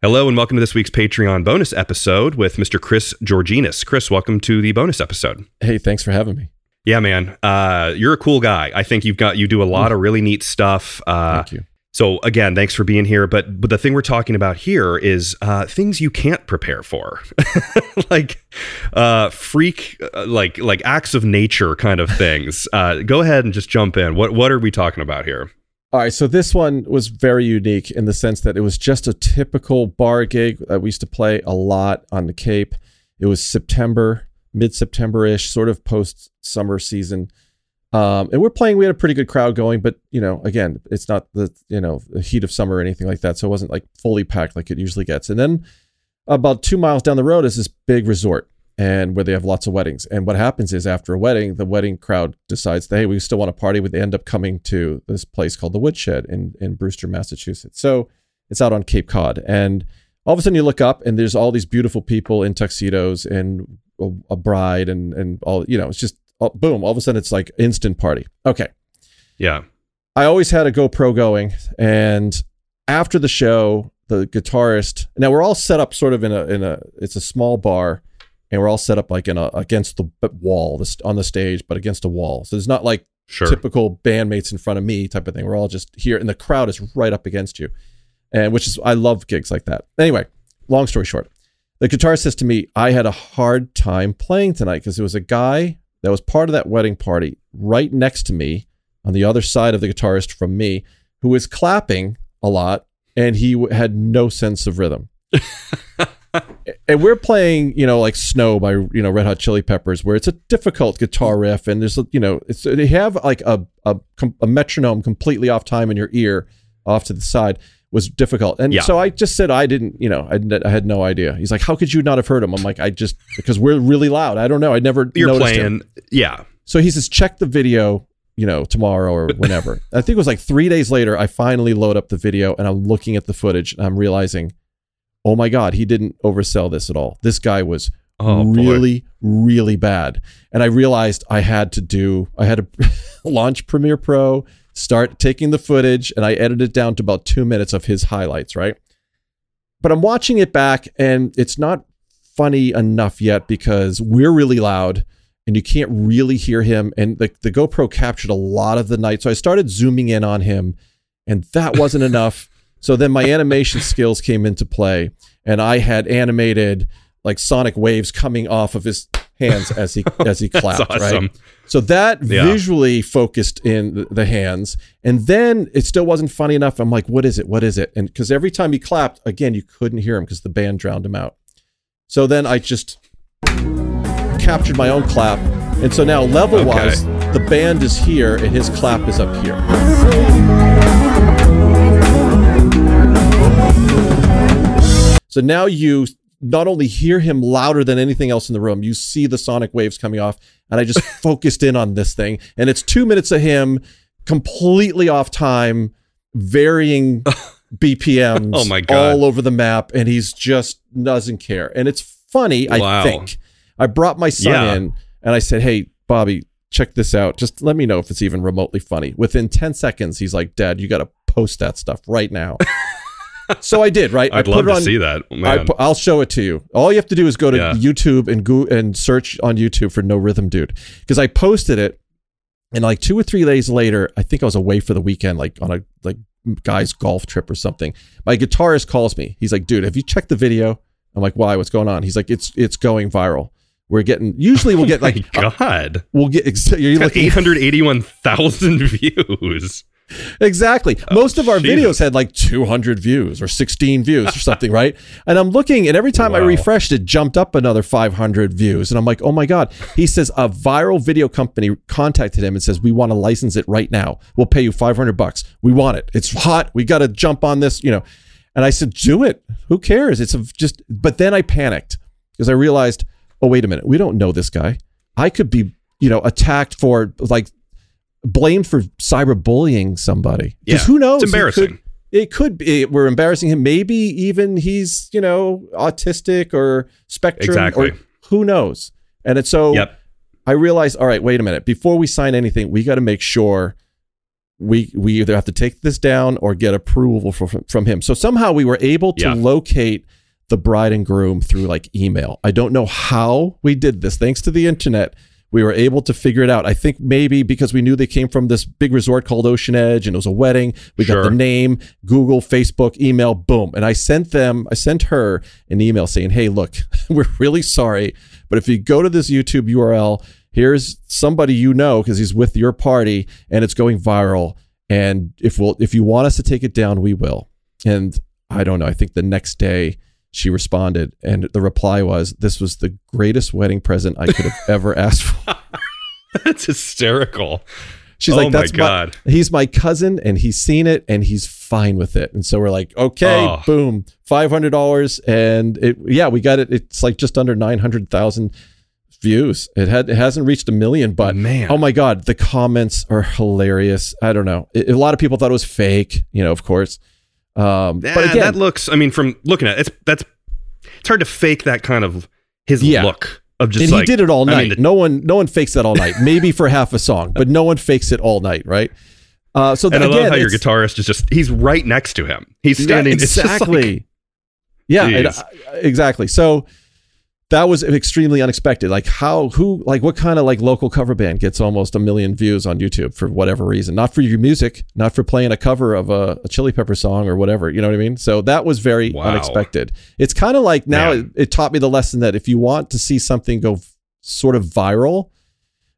Hello and welcome to this week's Patreon bonus episode with Mr. Chris Georgenes. Chris, welcome to the bonus episode. Hey, thanks for having me. Yeah, man. Uh, you're a cool guy. I think you've got you do a lot of really neat stuff. Uh, Thank you. So again, thanks for being here. But but the thing we're talking about here is uh, things you can't prepare for, like uh, freak, uh, like like acts of nature kind of things. Uh, go ahead and just jump in. What what are we talking about here? All right, so this one was very unique in the sense that it was just a typical bar gig that we used to play a lot on the Cape. It was September, mid September ish, sort of post summer season. Um, and we're playing, we had a pretty good crowd going, but you know, again, it's not the, you know, the heat of summer or anything like that. So it wasn't like fully packed like it usually gets. And then about two miles down the road is this big resort and where they have lots of weddings. And what happens is after a wedding, the wedding crowd decides that, hey, we still want to party. They end up coming to this place called the Woodshed in, in Brewster, Massachusetts. So it's out on Cape Cod. And all of a sudden you look up and there's all these beautiful people in tuxedos and a, a bride and, and all, you know, it's just boom. All of a sudden it's like instant party. Okay. Yeah. I always had a GoPro going. And after the show, the guitarist, now we're all set up sort of in a, in a, it's a small bar and we're all set up like in a against the wall this on the stage but against a wall. So it's not like Sure. typical bandmates in front of me type of thing. We're all just here and the crowd is right up against you. And which is i love gigs like that. Anyway long story short. The guitarist says to me i had a hard time playing tonight because there was a guy that was part of that wedding party right next to me on the other side of the guitarist from me who was clapping a lot and he had no sense of rhythm and we're playing, you know, like "Snow" by you know Red Hot Chili Peppers, where it's a difficult guitar riff, and there's a- you know, it's they have like a a, a metronome completely off time in your ear, off to the side was difficult, and Yeah. so I just said I didn't, you know, I, I had no idea. He's like, "How could you not have heard him?" I'm like, "I just because we're really loud. I don't know. I never You're noticed him." playing. Yeah. So he says, check the video, you know, tomorrow or whenever. I think it was like three days later, I finally load up the video and I'm looking at the footage and I'm realizing, oh my God, he didn't oversell this at all. This guy was Oh boy. really, really bad. And I realized I had to do, I had to launch Premiere Pro, start taking the footage, and I edited it down to about two minutes of his highlights, right? But I'm watching it back and it's not funny enough yet because we're really loud and you can't really hear him. And the, the GoPro captured a lot of the night. So I started zooming in on him and that wasn't enough. So then my animation skills came into play and I had animated like sonic waves coming off of his hands as he as he clapped, awesome. right? So that Yeah. visually focused in the- the hands, and then it still wasn't funny enough. I'm like, what is it? What is it? And because every time he clapped, again, you couldn't hear him because the band drowned him out. So then I just captured my own clap, and so now level wise, the band is here and his clap is up here. So now you not only hear him louder than anything else in the room, you see the sonic waves coming off. And I just focused in on this thing. And it's two minutes of him completely off time, varying BPMs Oh my God. all over the map. And he's just doesn't care. And it's funny, Wow. I think. I brought my son Yeah. in and I said, Hey, Bobby, check this out. Just let me know if it's even remotely funny. Within 10 seconds, he's like, Dad, you got to post that stuff right now. so I did, right? I I'd love to on, see that. I pu- I'll show it to you. All you have to do is go to Yeah. YouTube and go and search on YouTube for No Rhythm Dude because I posted it, and like two or three days later, I think I was away for the weekend, like on a like guy's golf trip or something. My guitarist calls me. He's like, "Dude, have you checked the video?" I'm like, "Why? What's going on?" He's like, "It's it's going viral. We're getting usually we'll get oh like Oh My God. we'll get you're looking 881,000 views. Exactly. Oh, Most of our Jesus. videos had like 200 views or 16 views or something, right? And I'm looking, and every time I refreshed, it jumped up another 500 views. And I'm like, oh my God. He says a viral video company contacted him and says, we want to license it right now. We'll pay you 500 bucks. We want it. It's hot. We got to jump on this, you know. And I said, do it. Who cares? It's a, just, but then I panicked because I realized, oh, wait a minute. We don't know this guy. I could be, you know, attacked for like blamed for cyberbullying somebody. Because Yeah, who knows? it's embarrassing. could- It could be we're embarrassing him. Maybe even he's you know autistic or spectrum Exactly. or who knows. And it's so Yep. I realized, all right, wait a minute. Before we sign anything, we got to make sure we we either have to take this down or get approval from from him. So somehow we were able to Yeah. locate the bride and groom through like email. I don't know how we did this. Thanks to the internet, we were able to figure it out. I think maybe because we knew they came from this big resort called Ocean Edge and it was a wedding. We got the name, Google, Facebook, email, boom. And I sent them, I sent her an email saying, "Hey, look, we're really sorry, but if you go to this YouTube URL, here's somebody you know because he's with your party and it's going viral. And if we'll if you want us to take it down, we will." And I don't know. I think the next day she responded, and the reply was, "This was the greatest wedding present I could have ever asked for." That's hysterical. She's oh like, "That's my, god. he's my cousin, and he's seen it, and he's fine with it." And so we're like, "Okay, Oh. boom, five hundred dollars, and it, yeah, we got it. It's like just under nine hundred thousand views. It had it hasn't reached a million, but Man. oh my god, the comments are hilarious. I don't know. It- a lot of people thought it was fake, you know, of course. Um, Yeah, but again, that looks. I mean, from looking at it, it's that's it's hard to fake that kind of his Yeah. look of just and like he did it all I night. mean, the- no one, no one fakes that all night. Maybe for half a song, but no one fakes it all night, right? Uh, so and I again, love how your guitarist is just he's right next to him. He's standing Yeah, it's just like- exactly. yeah, and, uh, exactly. So that was extremely unexpected. Like how, who, like what kind of like local cover band gets almost a million views on YouTube for whatever reason? Not for your music, not for playing a cover of a, a Chili Pepper song or whatever. You know what I mean? So that was very Wow. unexpected. It's kind of like now it, it taught me the lesson that if you want to see something go f- sort of viral,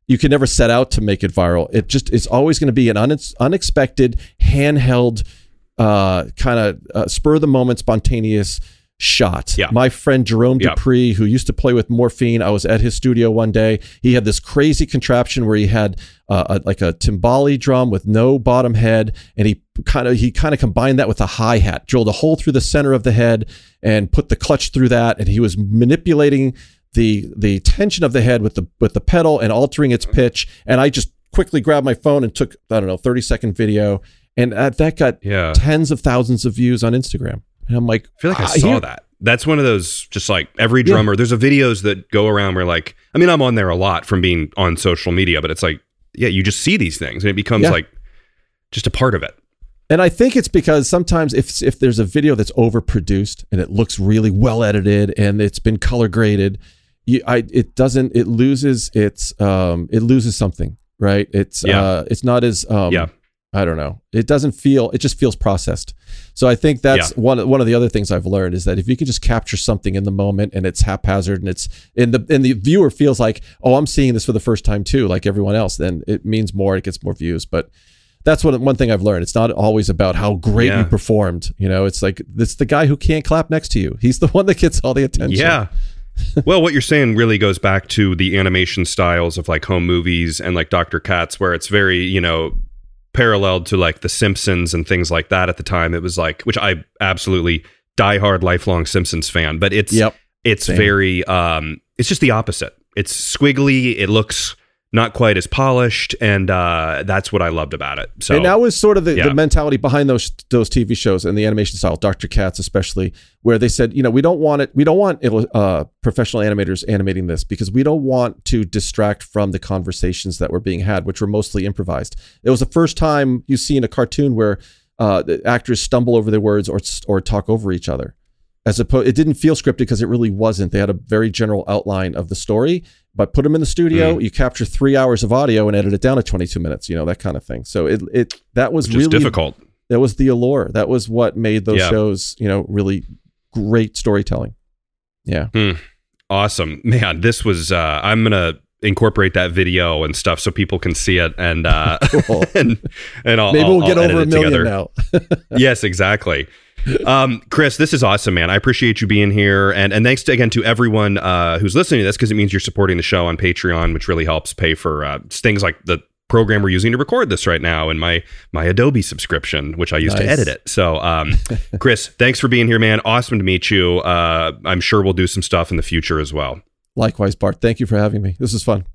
you can never set out to make it viral. It just it's always going to be an un- unexpected, handheld, uh, kind of uh, spur of the moment, spontaneous shot. Yeah. My friend Jerome Yeah. Deupree, who used to play with Morphine, I was at his studio one day. He had this crazy contraption where he had uh, a, like a timbale drum with no bottom head, and he kind of he kind of combined that with a hi hat, drilled a hole through the center of the head, and put the clutch through that, and he was manipulating the the tension of the head with the with the pedal and altering its pitch. And I just quickly grabbed my phone and took I don't know thirty second video, and that got Yeah. tens of thousands of views on Instagram. And I'm like, I feel like I ah, saw that. That's one of those just like every Yeah. drummer. There's a videos that go around where like I mean I'm on there a lot from being on social media, but it's like yeah, you just see these things and it becomes Yeah. like just a part of it. And I think it's because sometimes if if there's a video that's overproduced and it looks really well edited and it's been color graded, you, I it doesn't it loses its um it loses something right. It's Yeah. uh it's not as um Yeah. I don't know. It doesn't feel. It just feels processed. So I think that's one one of the other things I've learned is that if you can just capture something in the moment and it's haphazard and it's and the and the viewer feels like oh I'm seeing this for the first time too like everyone else then it means more. It gets more views. But that's one one thing I've learned. It's not always about how great Yeah. you performed. You know, it's like it's the guy who can't clap next to you. He's the one that gets all the attention. Yeah. well, what you're saying really goes back to the animation styles of like home movies and like Dr. Katz, where it's very, you know, paralleled to like The Simpsons and things like that at the time. It was like, which I absolutely diehard lifelong Simpsons fan, but it's Yep. it's Same. very um it's just the opposite. It's squiggly, it looks not quite as polished, and uh that's what I loved about it. So and that was sort of the, Yeah. the mentality behind those those TV shows and the animation style, Dr. Katz especially, where they said, you know, we don't want it, we don't want uh, professional animators animating this because we don't want to distract from the conversations that were being had, which were mostly improvised. It was the first time you see in a cartoon where uh, the actors stumble over their words or or talk over each other. As opposed, it didn't feel scripted because it really wasn't. They had a very general outline of the story, but put them in the studio. Mm. You capture three hours of audio and edit it down to 22 minutes. You know that kind of thing. So it it that was which really difficult. that was the allure. That was what made those Yeah. shows, you know, really great storytelling. Yeah. Awesome. Man, this was uh I'm gonna incorporate that video and stuff so people can see it and uh Cool. and and I'll Maybe I'll- we'll get I'll over a million together. now. yes, exactly. Um, Chris, this is awesome, man. I appreciate you being here, and and thanks to, again to everyone uh, who's listening to this because it means you're supporting the show on Patreon, which really helps pay for uh, things like the program we're using to record this right now, and my my Adobe subscription, which I use to edit it. So, um, Chris, thanks for being here, man. Awesome to meet you. Uh, I'm sure we'll do some stuff in the future as well. Likewise, Bart. Thank you for having me. This is fun.